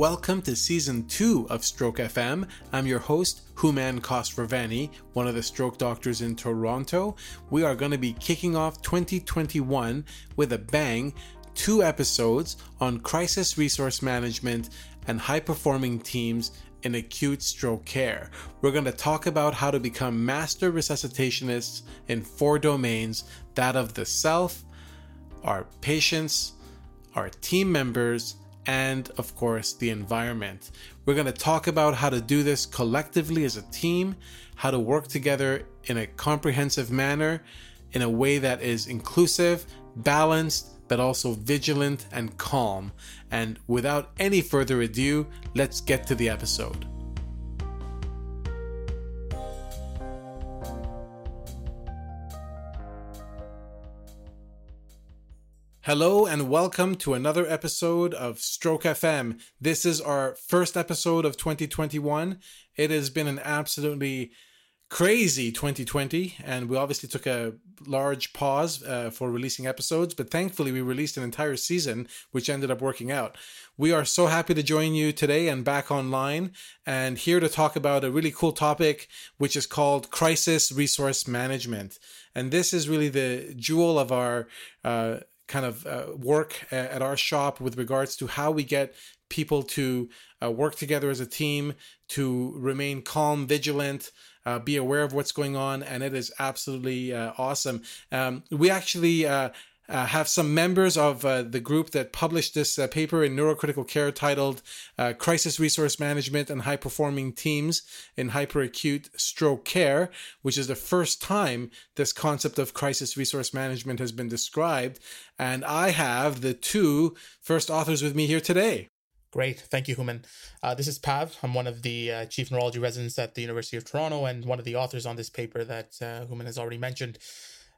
Welcome to season two of Stroke FM. I'm your host, Houman Khosravani, one of the stroke doctors in Toronto. We are going to be kicking off 2021 with a bang, two episodes on crisis resource management and high performing teams in acute stroke care. We're going to talk about how to become master resuscitationists in four domains that of the self, our patients, our team members, and of course the environment. We're going to talk about how to do this collectively as a team, how to work together in a comprehensive manner, in a way that is inclusive, balanced, but also vigilant and calm. And without any further ado, let's get to the episode. Hello and welcome to another episode of Stroke FM. This is our first episode of 2021. It has been an absolutely crazy 2020 and we obviously took a large pause uh, for releasing episodes but thankfully we released an entire season which ended up working out we are so happy to join you today and back online and here to talk about a really cool topic which is called crisis resource management and this is really the jewel of our uh, kind of uh, work at our shop with regards to how we get people to uh, work together as a team to remain calm vigilant uh, be aware of what's going on, and it is absolutely uh, awesome. Um, we actually uh, have some members of uh, the group that published this uh, paper in neurocritical care titled uh, Crisis Resource Management and High Performing Teams in Hyperacute Stroke Care, which is the first time this concept of crisis resource management has been described. And I have the two first authors with me here today. Great. Thank you, Houman. Uh, this is Pav. I'm one of the uh, chief neurology residents at the University of Toronto and one of the authors on this paper that uh, Houman has already mentioned.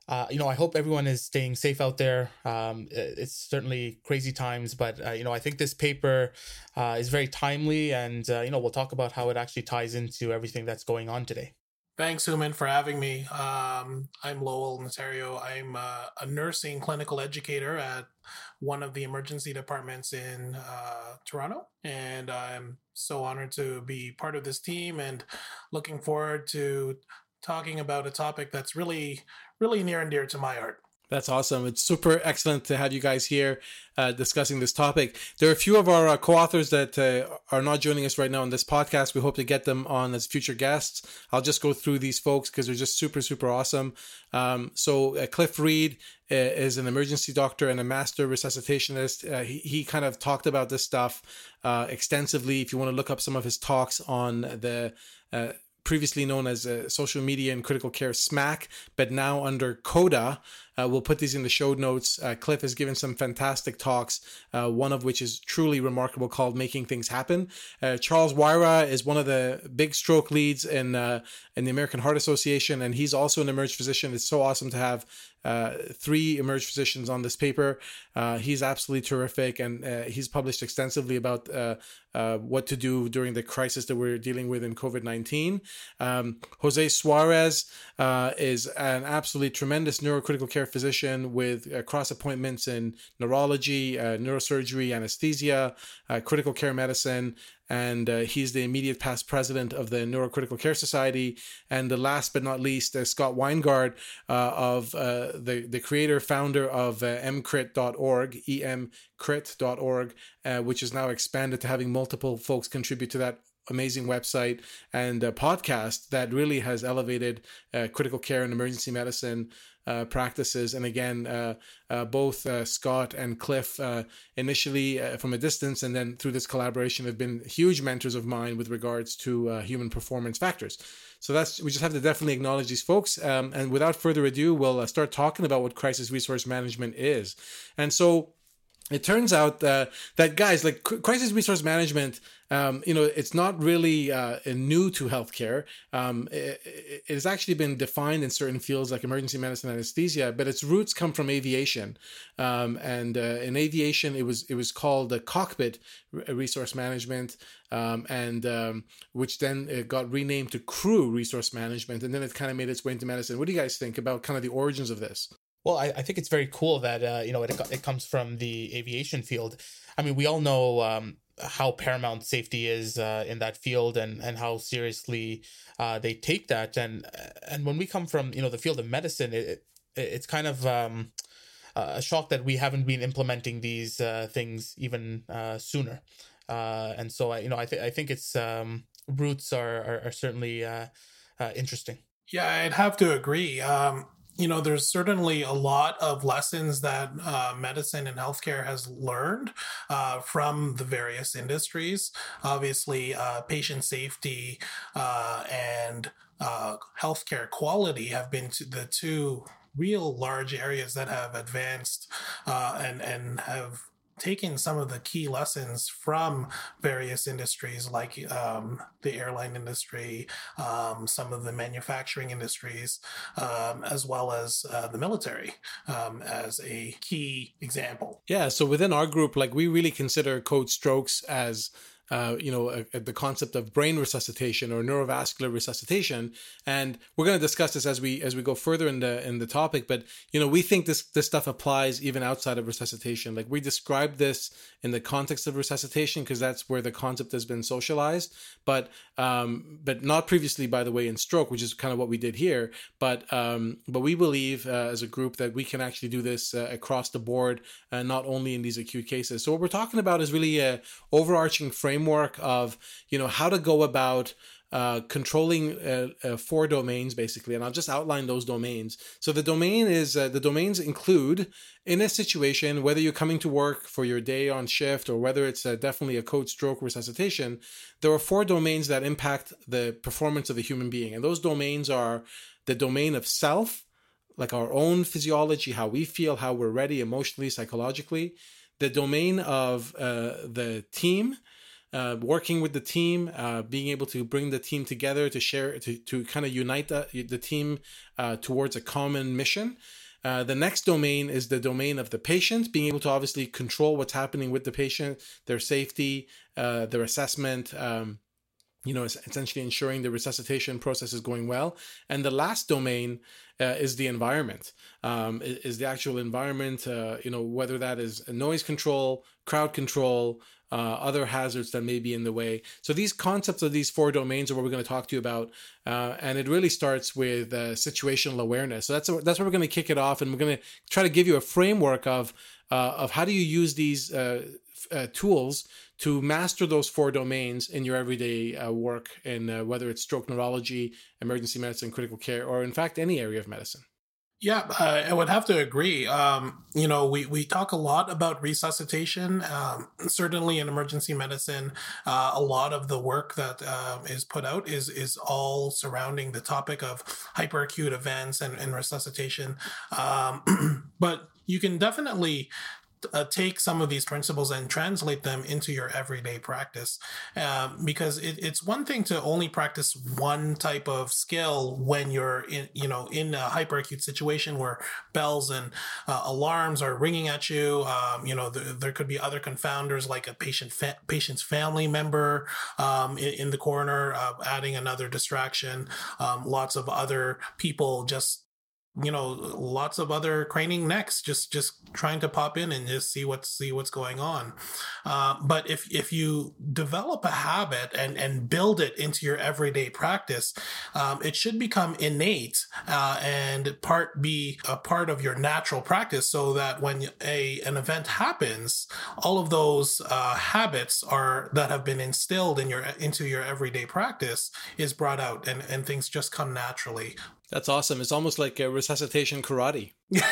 Uh, you know, I hope everyone is staying safe out there. Um, it's certainly crazy times, but, uh, you know, I think this paper uh, is very timely and, you know, we'll talk about how it actually ties into everything that's going on today. Thanks, Houman, for having me. Um, I'm Lowell Nazario. I'm uh, a nursing clinical educator at one of the emergency departments in uh, Toronto, and I'm so honored to be part of this team and looking forward to talking about a topic that's really, really near and dear to my heart. That's awesome. It's super excellent to have you guys here uh, discussing this topic. There are a few of our uh, co authors that uh, are not joining us right now on this podcast. We hope to get them on as future guests. I'll just go through these folks because they're just super, super awesome. Um, so, uh, Cliff Reid uh, is an emergency doctor and a master resuscitationist. Uh, he, he kind of talked about this stuff extensively. If you want to look up some of his talks on the previously known as uh, social media and critical care SMACC but now under CODA uh, we'll put these in the show notes uh, cliff has given some fantastic talks uh, one of which is truly remarkable called making things happen uh, charles Wira is one of the big stroke leads in uh, in the american heart association and he's also an emerge physician it's so awesome to have uh, three emerge physicians on this paper. Uh, he's absolutely terrific, and uh, he's published extensively about uh, what to do during the crisis that we're dealing with in COVID 19. Um, Jose Suarez is an absolutely tremendous neurocritical care physician with cross appointments in neurology, neurosurgery, anesthesia, critical care medicine, and uh, he's the immediate past president of the Neurocritical Care Society. And the last but not least, uh, Scott Weingart uh, of uh, the the creator founder of uh, emcrit.org, emcrit.org, uh, which is now expanded to having multiple folks contribute to that amazing website and podcast that really has elevated uh, critical care and emergency medicine uh, practices. And again, uh, uh, both uh, Scott and Cliff, uh, initially uh, from a distance and then through this collaboration, have been huge mentors of mine with regards to human performance factors. So that's we just have to definitely acknowledge these folks. Um, and without further ado, we'll start talking about what crisis resource management is. And so it turns out that guys like crisis resource management um, you know it's not really uh, new to healthcare. Um, it, it, has actually been defined in certain fields like emergency medicine anesthesia but its roots come from aviation. Um, and uh, in aviation it was it was called the cockpit resource management um, and um, which then uh, got renamed to crew resource management and then it kind of made its way into medicine. What do you guys think about kind of the origins of this? Well, I, I think it's very cool that uh, you know it, it comes from the aviation field. I mean, we all know um, how paramount safety is uh, in that field and and how seriously uh, they take that. And and when we come from you know the field of medicine it, it it's kind of um, a shock that we haven't been implementing these uh, things even uh, sooner. Uh, and so I you know I think I think its um, roots are are, are certainly uh, interesting. Yeah I'd have to agree. Um you know, there's certainly a lot of lessons that uh, medicine and healthcare has learned uh, from the various industries. Obviously, uh, patient safety uh, and uh, healthcare quality have been the two real large areas that have advanced uh, and and have taken some of the key lessons from various industries like um, the airline industry, um, some of the manufacturing industries, um, as well as uh, the military um, as a key example. Yeah. So within our group, like we really consider code strokes as uh, you know, a, a, the concept of brain resuscitation or neurovascular resuscitation, and we're going to discuss this as we as we go further in the in the topic. But you know, we think this this stuff applies even outside of resuscitation. Like we describe this in the context of resuscitation because that's where the concept has been socialized, but um, but not previously, by the way, in stroke, which is kind of what we did here. But um, but we believe uh, as a group that we can actually do this uh, across the board, uh, not only in these acute cases. So what we're talking about is really a overarching framework framework of you know how to go about uh, controlling uh, uh, four domains basically, and I'll just outline those domains. So the domain is uh, the domains include in a situation whether you're coming to work for your day on shift or whether it's uh, definitely a code stroke resuscitation. There are four domains that impact the performance of a human being, and those domains are the domain of self, like our own physiology, how we feel, how we're ready emotionally, psychologically. The domain of uh, the team, uh, working with the team, uh, being able to bring the team together to share, to, to kind of unite the, the team uh, towards a common mission. Uh, the next domain is the domain of the patient, being able to obviously control what's happening with the patient, their safety, uh, their assessment, um, you know, essentially ensuring the resuscitation process is going well. And the last domain uh, is the environment, um, is the actual environment, uh, you know, whether that is noise control, crowd control, uh, other hazards that may be in the way. So these concepts of these four domains are what we're going to talk to you about, uh, and it really starts with uh, situational awareness. So that's that's where we're going to kick it off, and we're going to try to give you a framework of uh, of how do you use these uh, uh, tools to master those four domains in your everyday work, in whether it's stroke neurology, emergency medicine, critical care, or in fact any area of medicine. Yeah, uh, I would have to agree. Um, you know, we, we talk a lot about resuscitation. Um, certainly in emergency medicine, uh, a lot of the work that uh, is put out is is all surrounding the topic of hyperacute events and, and resuscitation. Um, but you can definitely uh, take some of these principles and translate them into your everyday practice. Uh, because it, it's one thing to only practice one type of skill when you're in, you know, in a hyperacute situation where bells and uh, alarms are ringing at you. Um, you know, the, there could be other confounders like a patient fa- patient's family member um, in, in, the corner, uh, adding another distraction. Um, lots of other people just you know lots of other craning necks just just trying to pop in and just see what's see what's going on. Uh, but if if you develop a habit and and build it into your everyday practice um, it should become innate uh, and part be a part of your natural practice so that when a an event happens all of those uh, habits are that have been instilled in your into your everyday practice is brought out and and things just come naturally that's awesome. It's almost like a resuscitation karate.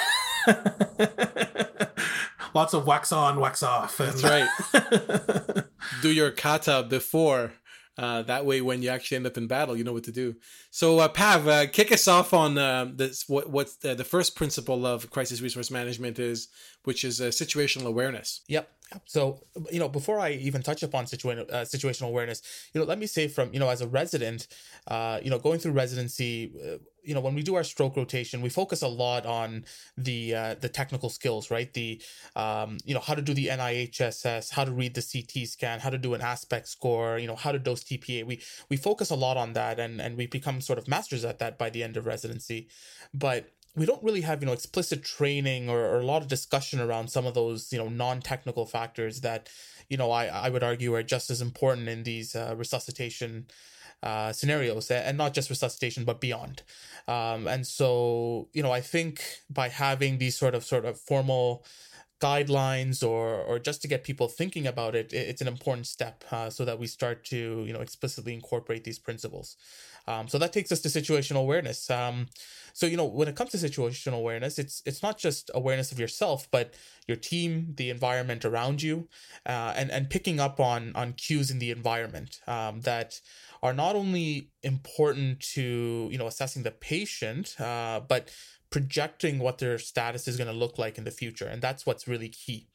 Lots of wax on, wax off. That's right. Do your kata before. Uh, that way, when you actually end up in battle, you know what to do. So, uh, Pav, uh, kick us off on uh, this. What what uh, the first principle of crisis resource management is, which is uh, situational awareness. Yep. So, you know, before I even touch upon situa- uh, situational awareness, you know, let me say from, you know, as a resident, uh, you know, going through residency, uh, you know, when we do our stroke rotation, we focus a lot on the uh, the technical skills, right? The, um, you know, how to do the NIHSS, how to read the CT scan, how to do an aspect score, you know, how to dose TPA. We we focus a lot on that, and and we become sort of masters at that by the end of residency. But we don't really have you know explicit training or, or, a lot of discussion around some of those you know non-technical factors that you know I, I would argue are just as important in these uh, resuscitation uh, scenarios and not just resuscitation but beyond. Um, and so you know i think by having these sort of sort of formal guidelines or or just to get people thinking about it it's an important step uh, so that we start to you know explicitly incorporate these principles. Um, so that takes us to situational awareness. Um, so you know when it comes to situational awareness it's it's not just awareness of yourself but your team the environment around you uh, and and picking up on on cues in the environment um, that are not only important to you know assessing the patient uh, but projecting what their status is going to look like in the future. And that's what's really key.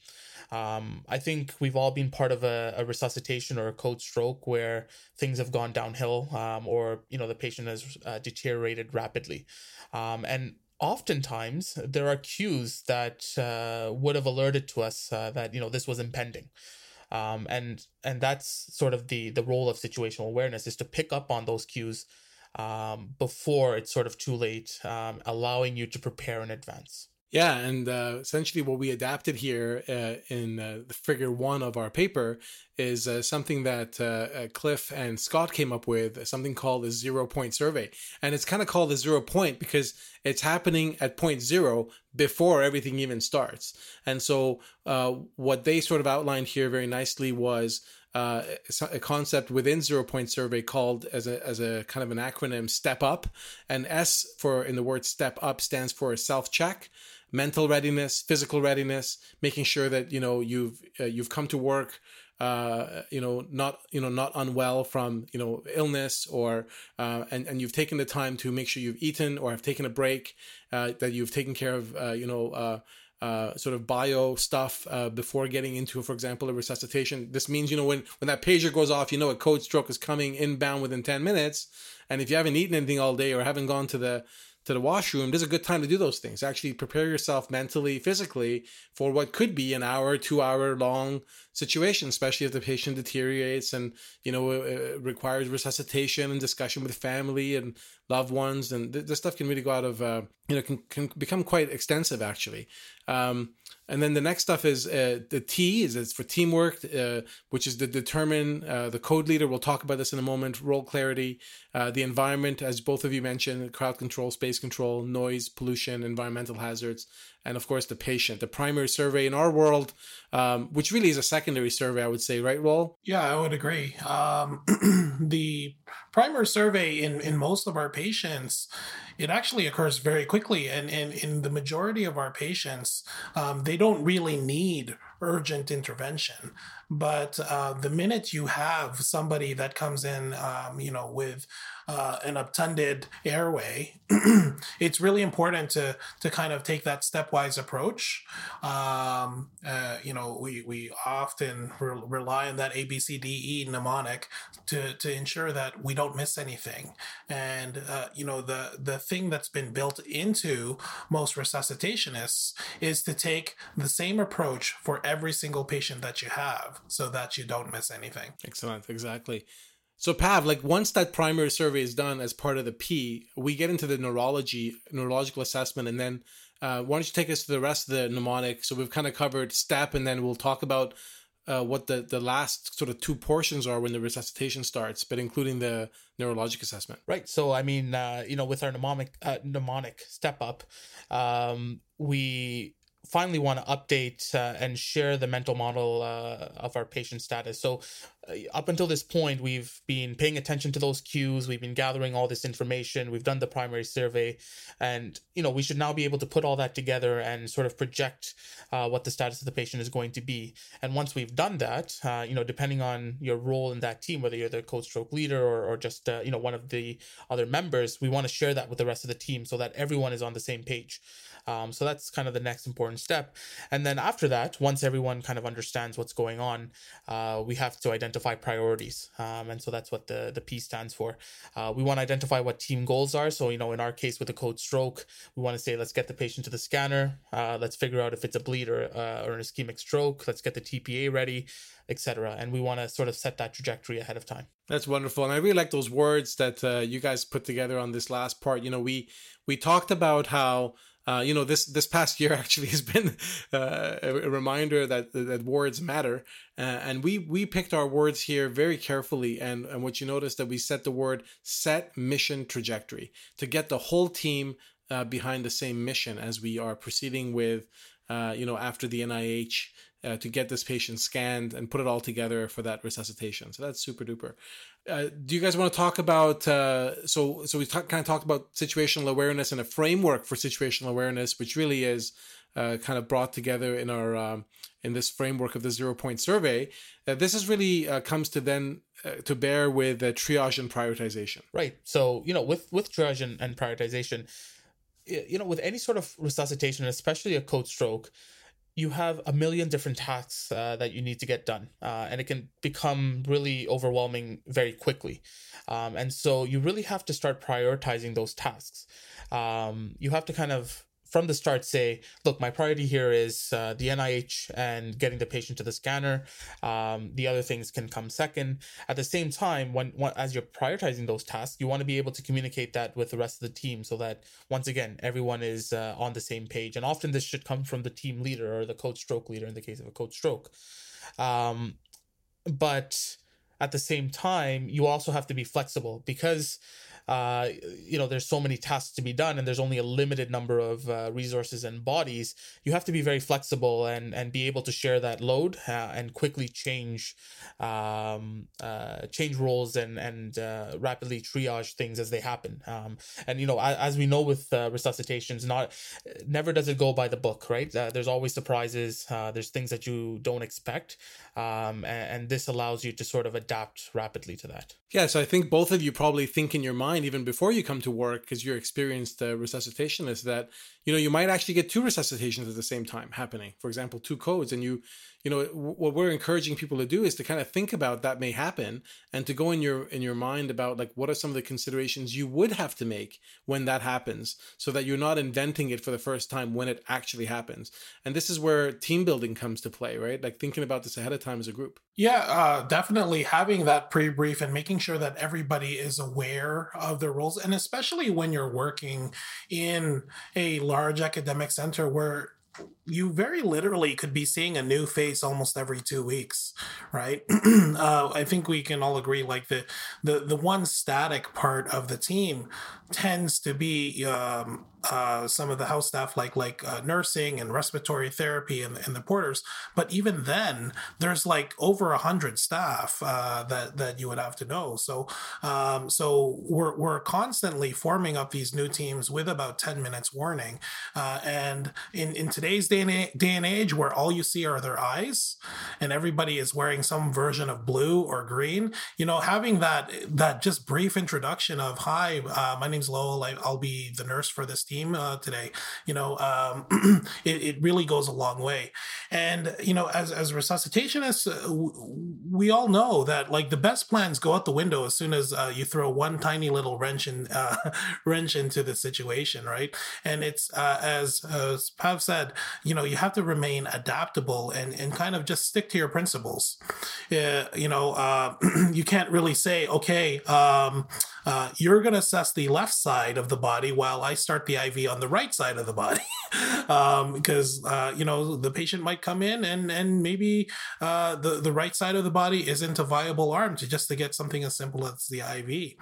Um, I think we've all been part of a, a, resuscitation or a code stroke where things have gone downhill um, or, you know, the patient has uh, deteriorated rapidly. Um, and oftentimes there are cues that uh, would have alerted to us uh, that, you know, this was impending. Um, and and that's sort of the the role of situational awareness is to pick up on those cues um, before it's sort of too late, um, allowing you to prepare in advance. Yeah, and uh, essentially what we adapted here uh, in uh, the figure one of our paper is uh, something that uh, uh, Cliff and Scott came up with, something called a zero point survey. And it's kind of called a zero point because it's happening at point zero before everything even starts. And so what they sort of outlined here very nicely was uh, a concept within Zero Point Survey called as a as a kind of an acronym Step Up, and S for in the word Step Up stands for self check, mental readiness, physical readiness, making sure that you know you've uh, you've come to work. Uh, you know, not you know, not unwell from you know illness, or uh, and and you've taken the time to make sure you've eaten or have taken a break, uh, that you've taken care of uh, you know uh, uh, sort of bio stuff before getting into, for example, a resuscitation. This means, you know, when, when that pager goes off, you know a code stroke is coming inbound within 10 minutes. And if you haven't eaten anything all day or haven't gone to the to the washroom, this is a good time to do those things. Actually, prepare yourself mentally, physically for what could be an hour, two hour long situation, especially if the patient deteriorates and you know requires resuscitation and discussion with family and loved ones. And th- this stuff can really go out of uh, you know can can become quite extensive actually. Um, and then the next stuff is uh, the T is it's for teamwork, uh, which is to determine uh, the code leader. We'll talk about this in a moment. Role clarity, uh, the environment, as both of you mentioned, crowd control, space control, noise, pollution, environmental hazards, and of course the patient. The primary survey in our world, um, which really is a secondary survey, I would say, right, Roll? Yeah, I would agree. Um, the primary survey in in most of our patients it actually occurs very quickly. And, in the majority of our patients, um, they don't really need urgent intervention. But uh, the minute you have somebody that comes in, um, you know, with uh, an obtunded airway, it's really important to to kind of take that stepwise approach. Um, uh, you know, we we often re- rely on that A B C D E mnemonic to to ensure that we don't miss anything. And uh, you know, the the thing that's been built into most resuscitationists is to take the same approach for every single patient that you have so that you don't miss anything. Excellent. Exactly. So Pav, like once that primary survey is done as part of the P, we get into the neurology, neurological assessment, and then uh, why don't you take us to the rest of the mnemonic? So we've kind of covered step, and then we'll talk about uh, what the, the last sort of two portions are when the resuscitation starts, but including the neurologic assessment. Right. So, I mean, uh, you know, with our mnemonic, uh, mnemonic step up, um, we finally want to update uh, and share the mental model uh, of our patient status. So, up until this point, we've been paying attention to those cues. We've been gathering all this information. We've done the primary survey, and you know we should now be able to put all that together and sort of project uh, what the status of the patient is going to be. And once we've done that, uh, you know, depending on your role in that team, whether you're the code stroke leader or, or just uh, you know one of the other members, we want to share that with the rest of the team so that everyone is on the same page. Um, so that's kind of the next important step. And then after that, once everyone kind of understands what's going on, uh, we have to identify priorities. Um, and so that's what the, the P stands for. Uh, we want to identify what team goals are. So, you know, in our case with the code stroke, we want to say, let's get the patient to the scanner. Uh, let's figure out if it's a bleed or, uh, or an ischemic stroke. Let's get the TPA ready, etc. And we want to sort of set that trajectory ahead of time. That's wonderful, and I really like those words that uh, you guys put together on this last part. You know, we we talked about how uh, you know this this past year actually has been uh, a, reminder that that words matter, uh, and we we picked our words here very carefully. And and what you notice that we set the word set mission trajectory to get the whole team uh, behind the same mission as we are proceeding with. Uh, you know, after the NIH uh, to get this patient scanned and put it all together for that resuscitation. So that's super duper. Uh, do you guys want to talk about? Uh, so so we talk, kind of talked about situational awareness and a framework for situational awareness, which really is uh, kind of brought together in our um, in this framework of the zero point survey. Uh, this is really uh, comes to then to bear with triage and prioritization. Right. So you know, with with triage and, and prioritization, you know, with any sort of resuscitation, especially a code stroke you have a million different tasks uh, that you need to get done, uh, and it can become really overwhelming very quickly. Um, and so you really have to start prioritizing those tasks. Um, you have to kind of from the start say, look, my priority here is uh, the NIH and getting the patient to the scanner. Um, the other things can come second. At the same time, when, when as you're prioritizing those tasks, you want to be able to communicate that with the rest of the team so that once again everyone is uh, on the same page. And often this should come from the team leader or the code stroke leader in the case of a code stroke. Um, but at the same time, you also have to be flexible because uh, you know there's so many tasks to be done and there's only a limited number of uh, resources and bodies. You have to be very flexible and and be able to share that load uh, and quickly change um, uh, change roles and and uh, rapidly triage things as they happen. Um, and you know as, as we know with uh, resuscitations not never does it go by the book right? There's always surprises there's things that you don't expect um, and, and this allows you to sort of adapt rapidly to that. Yeah so i think both of you probably think in your mind even before you come to work because you're experienced uh, resuscitation that you know you might actually get two resuscitations at the same time happening. For example two codes and you you know what we're encouraging people to do is to kind of think about that may happen and to go in your in your mind about like what are some of the considerations you would have to make when that happens so that you're not inventing it for the first time when it actually happens. And this is where team building comes to play right? Like thinking about this ahead of time as a group. Yeah uh, definitely having that pre-brief and making sure that everybody is aware of their roles and especially when you're working in a large academic center where you very literally could be seeing a new face almost every two weeks, right? uh, I think we can all agree like the the the one static part of the team tends to be um, uh, some of the house staff like like uh, nursing and respiratory therapy and, and the porters. But even then, there's like over a hundred staff uh, that that you would have to know. So um, so we're we're constantly forming up these new teams with about ten minutes warning, uh, and in in today's day and, day and age where all you see are their eyes and everybody is wearing some version of blue or green you know having that that just brief introduction of hi uh, my name's lowell I, will be the nurse for this team uh, today you know um, it, it, really goes a long way. And you know as as resuscitationists uh, we all know that like the best plans go out the window as soon as uh, you throw one tiny little wrench in uh, wrench into the situation right? And it's uh, as as pav said you know you have to remain adaptable and and kind of just stick to your principles. Uh, you know you can't really say okay um, uh, you're going to assess the left side of the body while i start the iv on the right side of the body. Um, because uh, you know the patient might come in and and maybe uh, the the right side of the body isn't a viable arm to just to get something as simple as the iv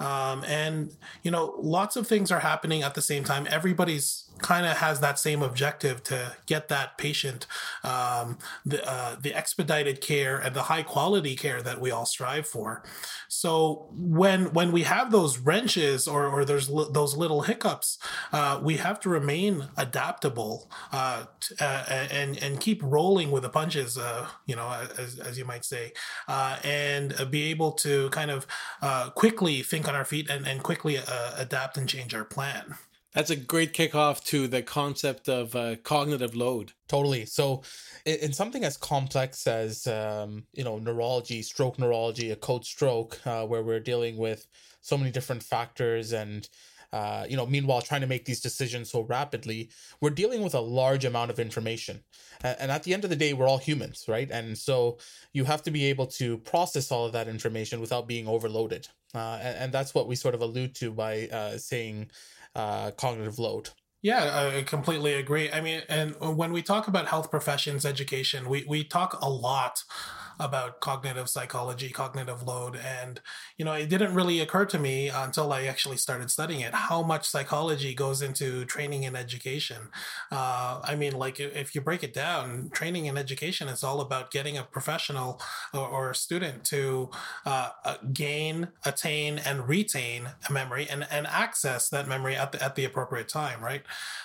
um, and you know lots of things are happening at the same time. Everybody's kind of has that same objective to get that patient um, the uh, the expedited care and the high quality care that we all strive for. So when when we have those wrenches or or there's those little hiccups, uh, we have to remain adaptable uh, t- uh, and and keep rolling with the punches. Uh, you know, as as you might say, uh, and be able to kind of quickly think on our feet and and quickly adapt and change our plan. That's a great kickoff to the concept of uh, cognitive load. Totally. So, in, in something as complex as um, you know neurology, stroke neurology, a code stroke, uh, where we're dealing with so many different factors and uh, you know, meanwhile trying to make these decisions so rapidly, we're dealing with a large amount of information. And at the end of the day, we're all humans, right? And so you have to be able to process all of that information without being overloaded. Uh, and, and, that's what we sort of allude to by uh, saying uh, cognitive load. Yeah, I completely agree. I mean, and when we talk about health professions education, we, we talk a lot about cognitive psychology, cognitive load. And, you know, it didn't really occur to me until I actually started studying it how much psychology goes into training and education. Uh, I mean, like, if you break it down, training and education is all about getting a professional or, or a student to uh, uh gain, attain, and retain a memory and, and access that memory at the, at the appropriate time, right?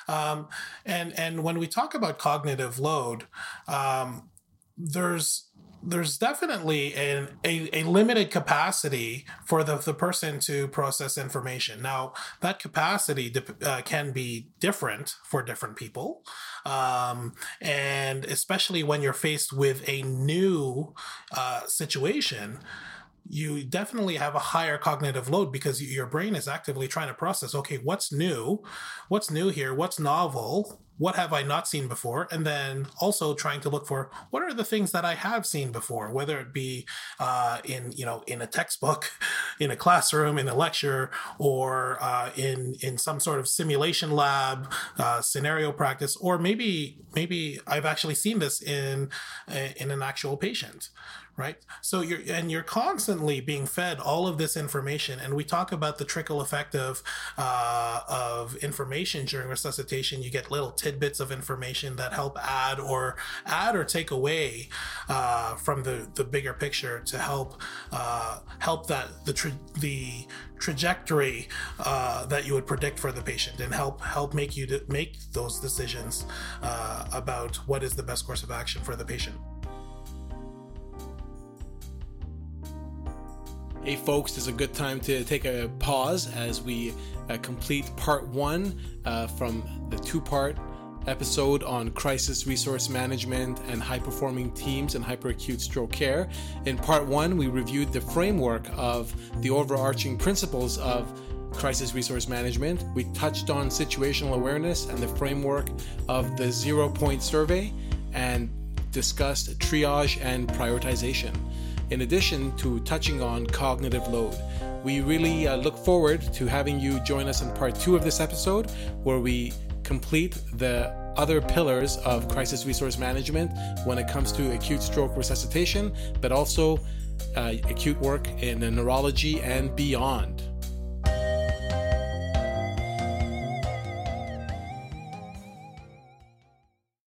Um, and, and when we talk about cognitive load, um, there's there's definitely an, a, a limited capacity for the, the person to process information. Now, that capacity uh, can be different for different people. Um, and especially when you're faced with a new uh, situation, you definitely have a higher cognitive load because your brain is actively trying to process okay what's new? What's new here? What's novel? What have i not seen before? And then also trying to look for what are the things that i have seen before whether it be uh, in you know in a textbook in a classroom in a lecture or uh, in in some sort of simulation lab uh, scenario practice or maybe maybe i've actually seen this in in an actual patient right? So you're and you're constantly being fed all of this information. And we talk about the trickle effect of uh, of information during resuscitation. You get little tidbits of information that help add or add or take away uh, from the the bigger picture to help uh, help that the tra- the trajectory uh, that you would predict for the patient and help help make you to make those decisions uh, about what is the best course of action for the patient Hey, folks, this is a good time to take a pause as we uh, complete part one uh, from the two part episode on crisis resource management and high performing teams and hyperacute stroke care. In part one, we reviewed the framework of the overarching principles of crisis resource management. We touched on situational awareness and the framework of the zero point survey and discussed triage and prioritization in addition to touching on cognitive load. We really uh, look forward to having you join us in part two of this episode, where we complete the other pillars of crisis resource management when it comes to acute stroke resuscitation, but also uh, acute work in neurology and beyond.